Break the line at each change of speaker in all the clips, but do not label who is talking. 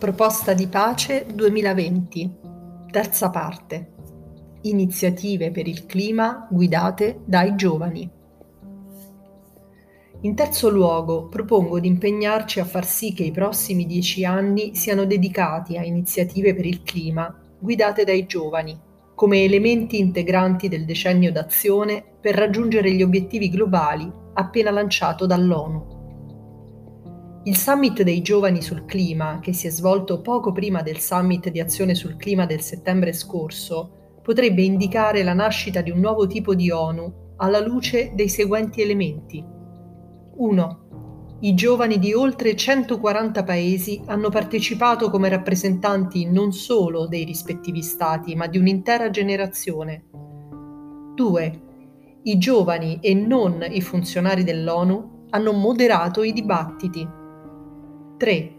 Proposta di pace 2020. Terza parte. Iniziative per il clima guidate dai giovani. In terzo luogo, propongo di impegnarci a far sì che i prossimi dieci anni siano dedicati a iniziative per il clima guidate dai giovani, come elementi integranti del decennio d'azione per raggiungere gli obiettivi globali appena lanciato dall'ONU. Il summit dei giovani sul clima, che si è svolto poco prima del summit di azione sul clima del settembre scorso, potrebbe indicare la nascita di un nuovo tipo di ONU alla luce dei seguenti elementi. 1. I giovani di oltre 140 paesi hanno partecipato come rappresentanti non solo dei rispettivi stati, ma di un'intera generazione. 2. I giovani e non i funzionari dell'ONU hanno moderato i dibattiti 3.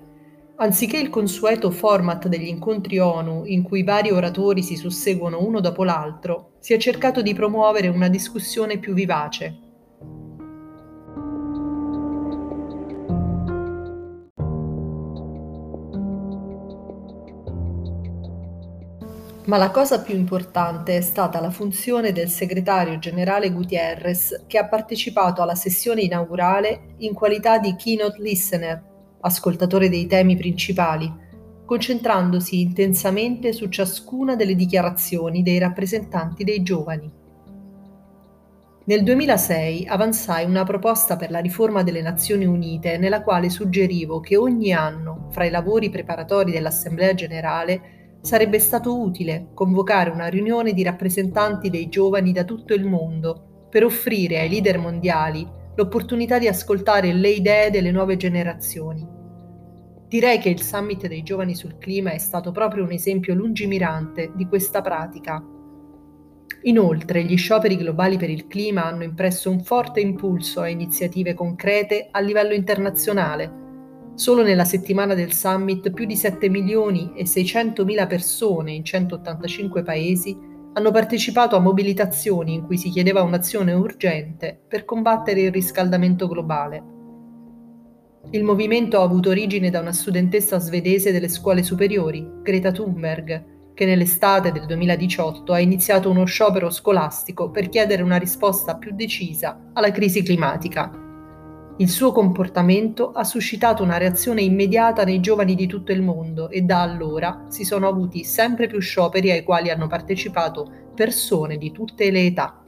Anziché il consueto format degli incontri ONU in cui vari oratori si susseguono uno dopo l'altro, si è cercato di promuovere una discussione più vivace. Ma la cosa più importante è stata la funzione del segretario generale Gutierrez che ha partecipato alla sessione inaugurale in qualità di keynote listener ascoltatore dei temi principali, concentrandosi intensamente su ciascuna delle dichiarazioni dei rappresentanti dei giovani. Nel 2006 avanzai una proposta per la riforma delle Nazioni Unite nella quale suggerivo che ogni anno, fra i lavori preparatori dell'Assemblea generale, sarebbe stato utile convocare una riunione di rappresentanti dei giovani da tutto il mondo per offrire ai leader mondiali l'opportunità di ascoltare le idee delle nuove generazioni. Direi che il summit dei giovani sul clima è stato proprio un esempio lungimirante di questa pratica. Inoltre, gli scioperi globali per il clima hanno impresso un forte impulso a iniziative concrete a livello internazionale. Solo nella settimana del summit più di 7 milioni e 600 mila persone in 185 paesi hanno partecipato a mobilitazioni in cui si chiedeva un'azione urgente per combattere il riscaldamento globale. Il movimento ha avuto origine da una studentessa svedese delle scuole superiori, Greta Thunberg, che nell'estate del 2018 ha iniziato uno sciopero scolastico per chiedere una risposta più decisa alla crisi climatica. Il suo comportamento ha suscitato una reazione immediata nei giovani di tutto il mondo e da allora si sono avuti sempre più scioperi ai quali hanno partecipato persone di tutte le età.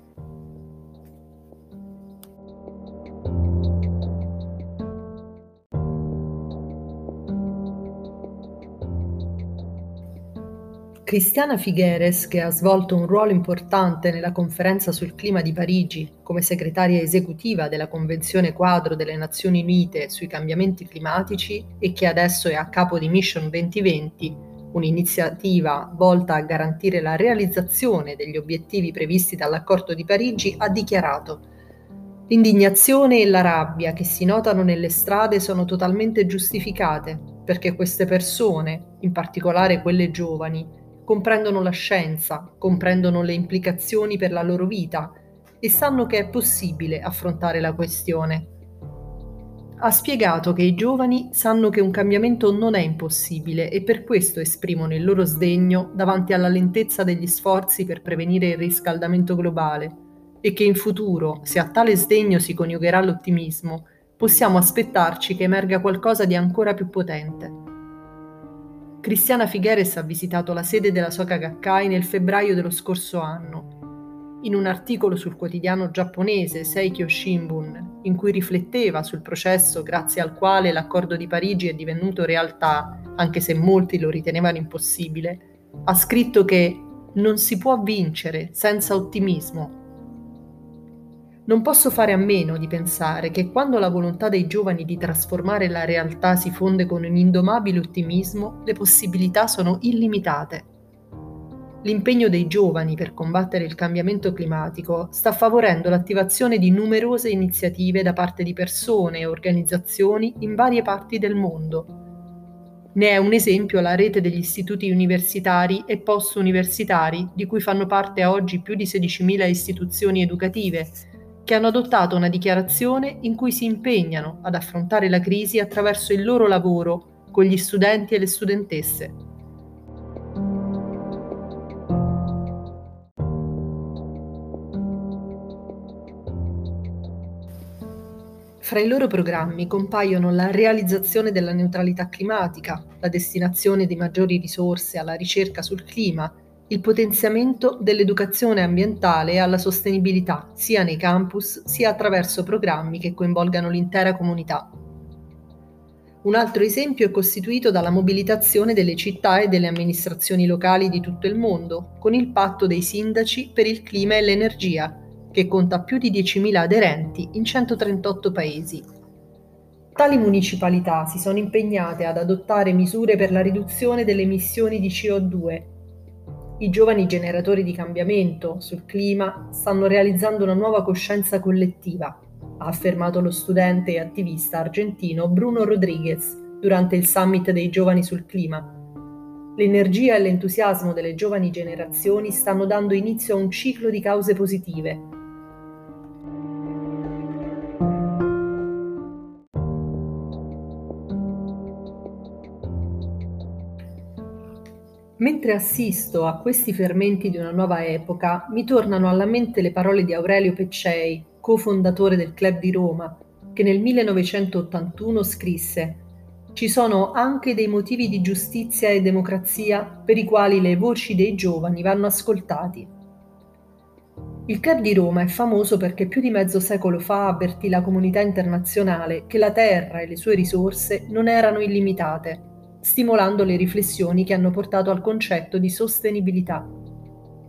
Cristiana Figueres, che ha svolto un ruolo importante nella conferenza sul clima di Parigi come segretaria esecutiva della Convenzione quadro delle Nazioni Unite sui cambiamenti climatici e che adesso è a capo di Mission 2020, un'iniziativa volta a garantire la realizzazione degli obiettivi previsti dall'accordo di Parigi, ha dichiarato. L'indignazione e la rabbia che si notano nelle strade sono totalmente giustificate perché queste persone, in particolare quelle giovani, comprendono la scienza, comprendono le implicazioni per la loro vita e sanno che è possibile affrontare la questione. Ha spiegato che i giovani sanno che un cambiamento non è impossibile e per questo esprimono il loro sdegno davanti alla lentezza degli sforzi per prevenire il riscaldamento globale e che in futuro, se a tale sdegno si coniugherà l'ottimismo, possiamo aspettarci che emerga qualcosa di ancora più potente. Cristiana Figueres ha visitato la sede della Soka Gakkai nel febbraio dello scorso anno. In un articolo sul quotidiano giapponese Seikyo Shimbun, in cui rifletteva sul processo grazie al quale l'accordo di Parigi è divenuto realtà, anche se molti lo ritenevano impossibile, ha scritto che non si può vincere senza ottimismo non posso fare a meno di pensare che quando la volontà dei giovani di trasformare la realtà si fonde con un indomabile ottimismo, le possibilità sono illimitate. L'impegno dei giovani per combattere il cambiamento climatico sta favorendo l'attivazione di numerose iniziative da parte di persone e organizzazioni in varie parti del mondo. Ne è un esempio la rete degli istituti universitari e post-universitari, di cui fanno parte oggi più di 16.000 istituzioni educative, che hanno adottato una dichiarazione in cui si impegnano ad affrontare la crisi attraverso il loro lavoro con gli studenti e le studentesse. Fra i loro programmi compaiono la realizzazione della neutralità climatica, la destinazione di maggiori risorse alla ricerca sul clima, il potenziamento dell'educazione ambientale e alla sostenibilità, sia nei campus sia attraverso programmi che coinvolgano l'intera comunità. Un altro esempio è costituito dalla mobilitazione delle città e delle amministrazioni locali di tutto il mondo, con il patto dei sindaci per il clima e l'energia, che conta più di 10.000 aderenti in 138 paesi. Tali municipalità si sono impegnate ad adottare misure per la riduzione delle emissioni di CO2. I giovani generatori di cambiamento sul clima stanno realizzando una nuova coscienza collettiva, ha affermato lo studente e attivista argentino Bruno Rodriguez durante il summit dei giovani sul clima. L'energia e l'entusiasmo delle giovani generazioni stanno dando inizio a un ciclo di cause positive Mentre assisto a questi fermenti di una nuova epoca, mi tornano alla mente le parole di Aurelio Peccei, cofondatore del Club di Roma, che nel 1981 scrisse Ci sono anche dei motivi di giustizia e democrazia per i quali le voci dei giovani vanno ascoltati. Il Club di Roma è famoso perché più di mezzo secolo fa avvertì la comunità internazionale che la terra e le sue risorse non erano illimitate stimolando le riflessioni che hanno portato al concetto di sostenibilità.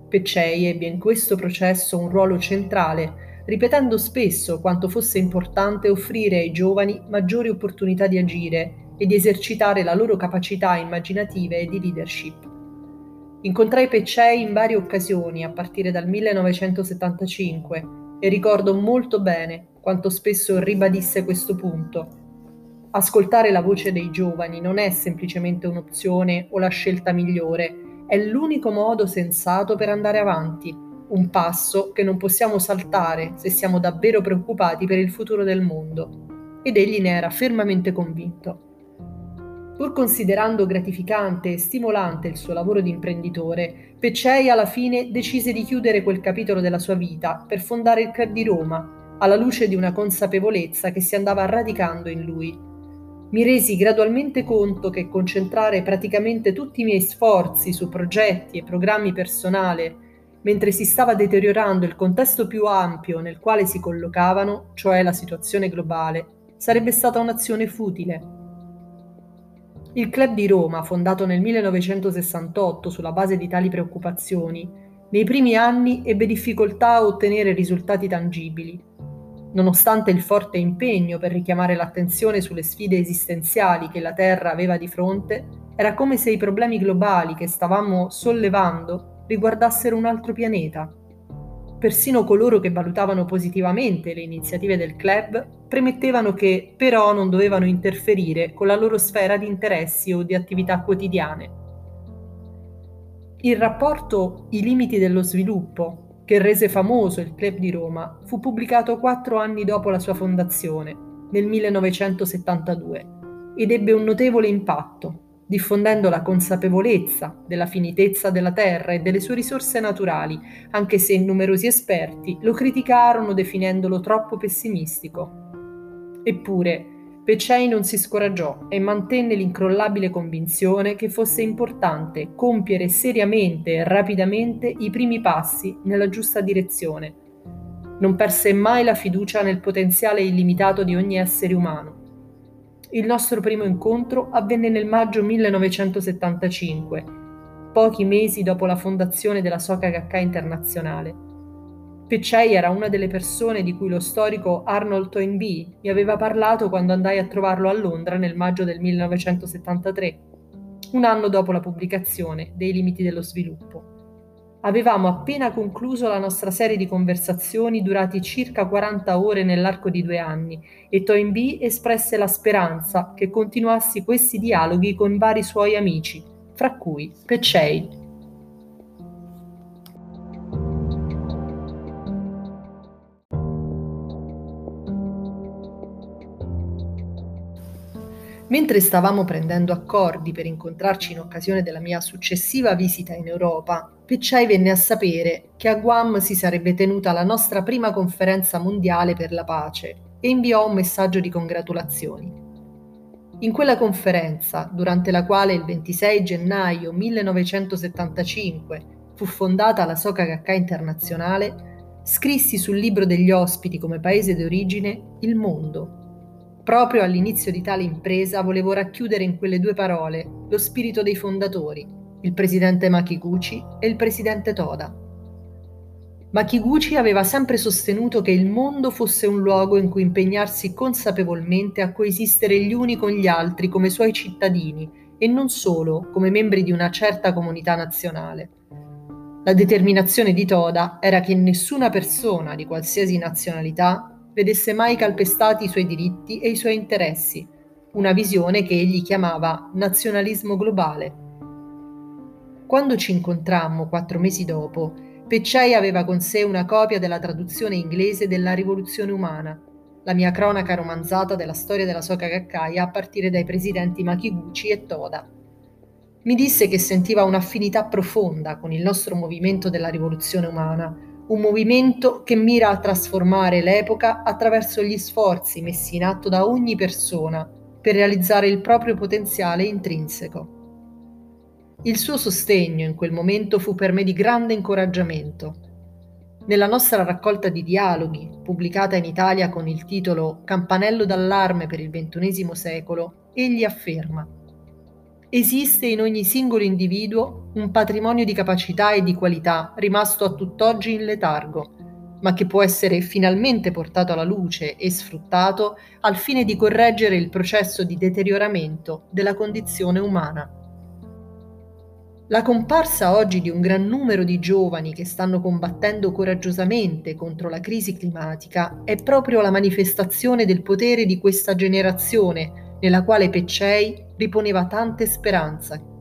Peccei ebbe in questo processo un ruolo centrale, ripetendo spesso quanto fosse importante offrire ai giovani maggiori opportunità di agire e di esercitare la loro capacità immaginative e di leadership. Incontrai Peccei in varie occasioni a partire dal 1975 e ricordo molto bene quanto spesso ribadisse questo punto Ascoltare la voce dei giovani non è semplicemente un'opzione o la scelta migliore, è l'unico modo sensato per andare avanti, un passo che non possiamo saltare se siamo davvero preoccupati per il futuro del mondo. Ed egli ne era fermamente convinto. Pur considerando gratificante e stimolante il suo lavoro di imprenditore, Peccei alla fine decise di chiudere quel capitolo della sua vita per fondare il Club di Roma, alla luce di una consapevolezza che si andava radicando in lui mi resi gradualmente conto che concentrare praticamente tutti i miei sforzi su progetti e programmi personali, mentre si stava deteriorando il contesto più ampio nel quale si collocavano, cioè la situazione globale, sarebbe stata un'azione futile. Il Club di Roma, fondato nel 1968 sulla base di tali preoccupazioni, nei primi anni ebbe difficoltà a ottenere risultati tangibili Nonostante il forte impegno per richiamare l'attenzione sulle sfide esistenziali che la Terra aveva di fronte, era come se i problemi globali che stavamo sollevando riguardassero un altro pianeta. Persino coloro che valutavano positivamente le iniziative del club premettevano che però non dovevano interferire con la loro sfera di interessi o di attività quotidiane. Il rapporto I limiti dello sviluppo che rese famoso il Club di Roma, fu pubblicato quattro anni dopo la sua fondazione, nel 1972, ed ebbe un notevole impatto, diffondendo la consapevolezza della finitezza della terra e delle sue risorse naturali, anche se numerosi esperti lo criticarono definendolo troppo pessimistico. Eppure, Peccei non si scoraggiò e mantenne l'incrollabile convinzione che fosse importante compiere seriamente e rapidamente i primi passi nella giusta direzione. Non perse mai la fiducia nel potenziale illimitato di ogni essere umano. Il nostro primo incontro avvenne nel maggio 1975, pochi mesi dopo la fondazione della Soka Gakkai Internazionale Peccei era una delle persone di cui lo storico Arnold Toynbee mi aveva parlato quando andai a trovarlo a Londra nel maggio del 1973, un anno dopo la pubblicazione dei limiti dello sviluppo. Avevamo appena concluso la nostra serie di conversazioni durati circa 40 ore nell'arco di due anni e Toynbee espresse la speranza che continuassi questi dialoghi con vari suoi amici, fra cui Peccei. Mentre stavamo prendendo accordi per incontrarci in occasione della mia successiva visita in Europa, Peccei venne a sapere che a Guam si sarebbe tenuta la nostra prima conferenza mondiale per la pace e inviò un messaggio di congratulazioni. In quella conferenza, durante la quale il 26 gennaio 1975 fu fondata la Soka Internazionale, scrissi sul libro degli ospiti come paese d'origine il mondo Proprio all'inizio di tale impresa volevo racchiudere in quelle due parole lo spirito dei fondatori, il presidente Makiguchi e il presidente Toda. Makiguchi aveva sempre sostenuto che il mondo fosse un luogo in cui impegnarsi consapevolmente a coesistere gli uni con gli altri come suoi cittadini e non solo come membri di una certa comunità nazionale. La determinazione di Toda era che nessuna persona di qualsiasi nazionalità vedesse mai calpestati i suoi diritti e i suoi interessi, una visione che egli chiamava nazionalismo globale. Quando ci incontrammo quattro mesi dopo, Peccei aveva con sé una copia della traduzione inglese della Rivoluzione Umana, la mia cronaca romanzata della storia della Soka Gakkai a partire dai presidenti Makiguchi e Toda. Mi disse che sentiva un'affinità profonda con il nostro movimento della Rivoluzione Umana, un movimento che mira a trasformare l'epoca attraverso gli sforzi messi in atto da ogni persona per realizzare il proprio potenziale intrinseco. Il suo sostegno in quel momento fu per me di grande incoraggiamento. Nella nostra raccolta di dialoghi, pubblicata in Italia con il titolo Campanello d'allarme per il XXI secolo, egli afferma Esiste in ogni singolo individuo un patrimonio di capacità e di qualità rimasto a tutt'oggi in letargo, ma che può essere finalmente portato alla luce e sfruttato al fine di correggere il processo di deterioramento della condizione umana. La comparsa oggi di un gran numero di giovani che stanno combattendo coraggiosamente contro la crisi climatica è proprio la manifestazione del potere di questa generazione nella quale Peccei riponeva tante speranze.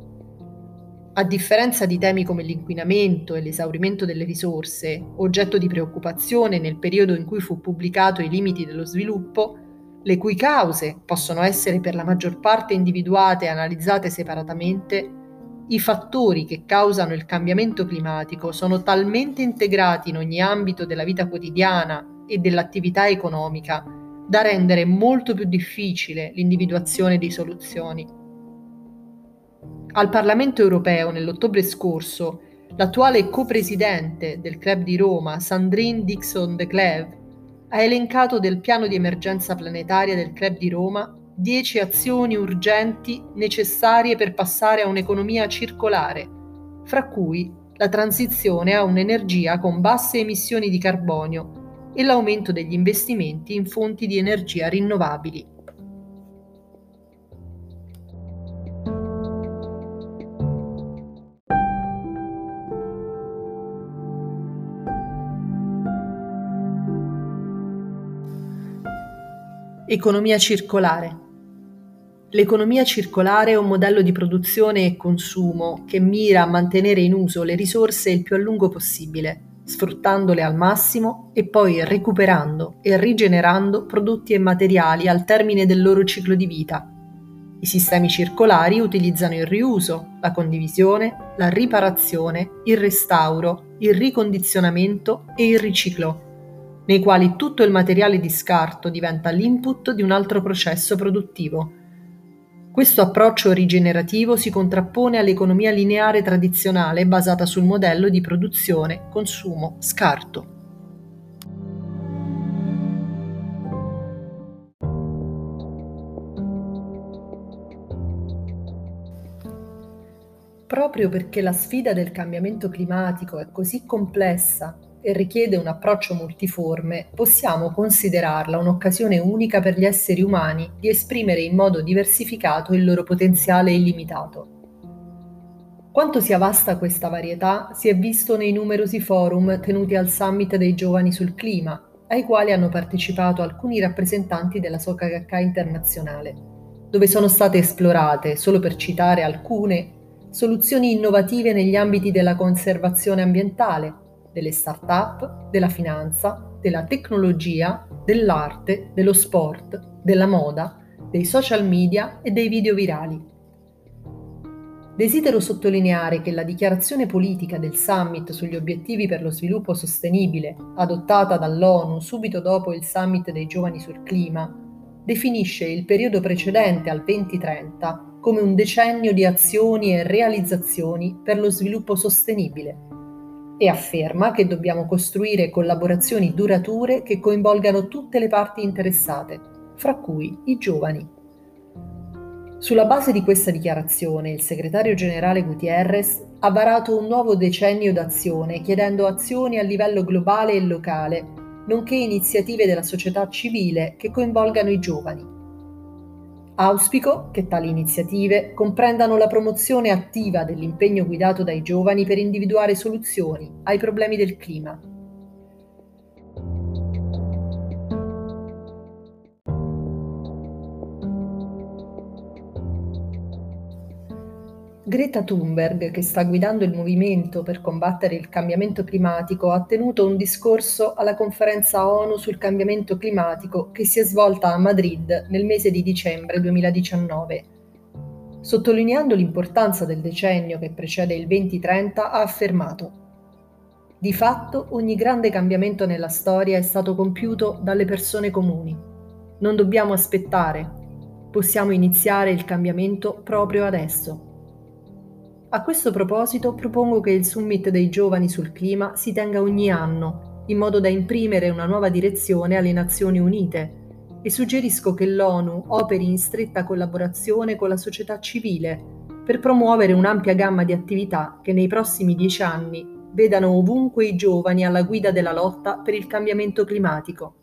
A differenza di temi come l'inquinamento e l'esaurimento delle risorse, oggetto di preoccupazione nel periodo in cui fu pubblicato I limiti dello sviluppo, le cui cause possono essere per la maggior parte individuate e analizzate separatamente, i fattori che causano il cambiamento climatico sono talmente integrati in ogni ambito della vita quotidiana e dell'attività economica da rendere molto più difficile l'individuazione di soluzioni. Al Parlamento europeo nell'ottobre scorso, l'attuale co-presidente del Club di Roma, Sandrine Dixon de Cleve, ha elencato del piano di emergenza planetaria del Club di Roma 10 azioni urgenti necessarie per passare a un'economia circolare, fra cui la transizione a un'energia con basse emissioni di carbonio e l'aumento degli investimenti in fonti di energia rinnovabili. Economia circolare. L'economia circolare è un modello di produzione e consumo che mira a mantenere in uso le risorse il più a lungo possibile sfruttandole al massimo e poi recuperando e rigenerando prodotti e materiali al termine del loro ciclo di vita. I sistemi circolari utilizzano il riuso, la condivisione, la riparazione, il restauro, il ricondizionamento e il riciclo, nei quali tutto il materiale di scarto diventa l'input di un altro processo produttivo questo approccio rigenerativo si contrappone all'economia lineare tradizionale basata sul modello di produzione, consumo, scarto. Proprio perché la sfida del cambiamento climatico è così complessa richiede un approccio multiforme, possiamo considerarla un'occasione unica per gli esseri umani di esprimere in modo diversificato il loro potenziale illimitato. Quanto sia vasta questa varietà si è visto nei numerosi forum tenuti al Summit dei giovani sul clima, ai quali hanno partecipato alcuni rappresentanti della Gakkai internazionale, dove sono state esplorate, solo per citare alcune, soluzioni innovative negli ambiti della conservazione ambientale, delle start-up, della finanza, della tecnologia, dell'arte, dello sport, della moda, dei social media e dei video virali. Desidero sottolineare che la dichiarazione politica del Summit sugli obiettivi per lo sviluppo sostenibile, adottata dall'ONU subito dopo il Summit dei giovani sul clima, definisce il periodo precedente al 2030 come un decennio di azioni e realizzazioni per lo sviluppo sostenibile e afferma che dobbiamo costruire collaborazioni durature che coinvolgano tutte le parti interessate, fra cui i giovani. Sulla base di questa dichiarazione, il segretario generale Gutierrez ha varato un nuovo decennio d'azione chiedendo azioni a livello globale e locale, nonché iniziative della società civile che coinvolgano i giovani. Auspico che tali iniziative comprendano la promozione attiva dell'impegno guidato dai giovani per individuare soluzioni ai problemi del clima Greta Thunberg, che sta guidando il movimento per combattere il cambiamento climatico, ha tenuto un discorso alla conferenza ONU sul cambiamento climatico che si è svolta a Madrid nel mese di dicembre 2019. Sottolineando l'importanza del decennio che precede il 2030, ha affermato Di fatto ogni grande cambiamento nella storia è stato compiuto dalle persone comuni. Non dobbiamo aspettare, possiamo iniziare il cambiamento proprio adesso. A questo proposito propongo che il Summit dei giovani sul clima si tenga ogni anno, in modo da imprimere una nuova direzione alle Nazioni Unite e suggerisco che l'ONU operi in stretta collaborazione con la società civile per promuovere un'ampia gamma di attività che nei prossimi dieci anni vedano ovunque i giovani alla guida della lotta per il cambiamento climatico.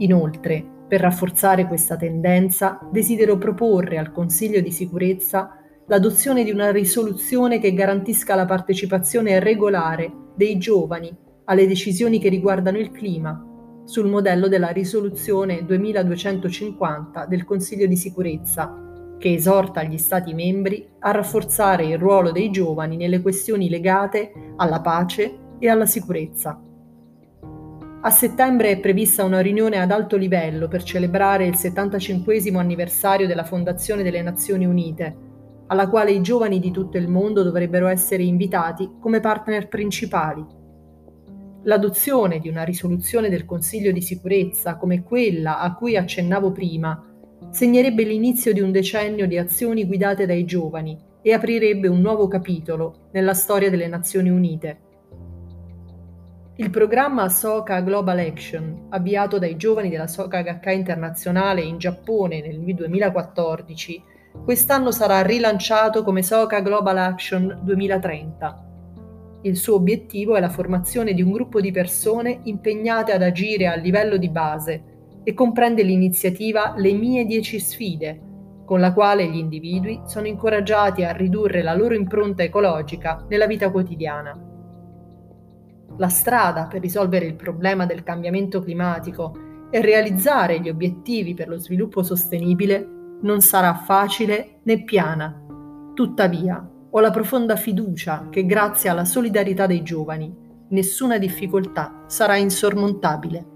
Inoltre, per rafforzare questa tendenza, desidero proporre al Consiglio di sicurezza l'adozione di una risoluzione che garantisca la partecipazione regolare dei giovani alle decisioni che riguardano il clima, sul modello della risoluzione 2250 del Consiglio di sicurezza, che esorta gli Stati membri a rafforzare il ruolo dei giovani nelle questioni legate alla pace e alla sicurezza. A settembre è prevista una riunione ad alto livello per celebrare il 75 anniversario della Fondazione delle Nazioni Unite, alla quale i giovani di tutto il mondo dovrebbero essere invitati come partner principali. L'adozione di una risoluzione del Consiglio di sicurezza come quella a cui accennavo prima segnerebbe l'inizio di un decennio di azioni guidate dai giovani e aprirebbe un nuovo capitolo nella storia delle Nazioni Unite. Il programma Soka Global Action, avviato dai giovani della Soka HK internazionale in Giappone nel 2014, quest'anno sarà rilanciato come Soka Global Action 2030. Il suo obiettivo è la formazione di un gruppo di persone impegnate ad agire a livello di base e comprende l'iniziativa Le mie 10 sfide, con la quale gli individui sono incoraggiati a ridurre la loro impronta ecologica nella vita quotidiana. La strada per risolvere il problema del cambiamento climatico e realizzare gli obiettivi per lo sviluppo sostenibile non sarà facile né piana. Tuttavia, ho la profonda fiducia che grazie alla solidarietà dei giovani, nessuna difficoltà sarà insormontabile.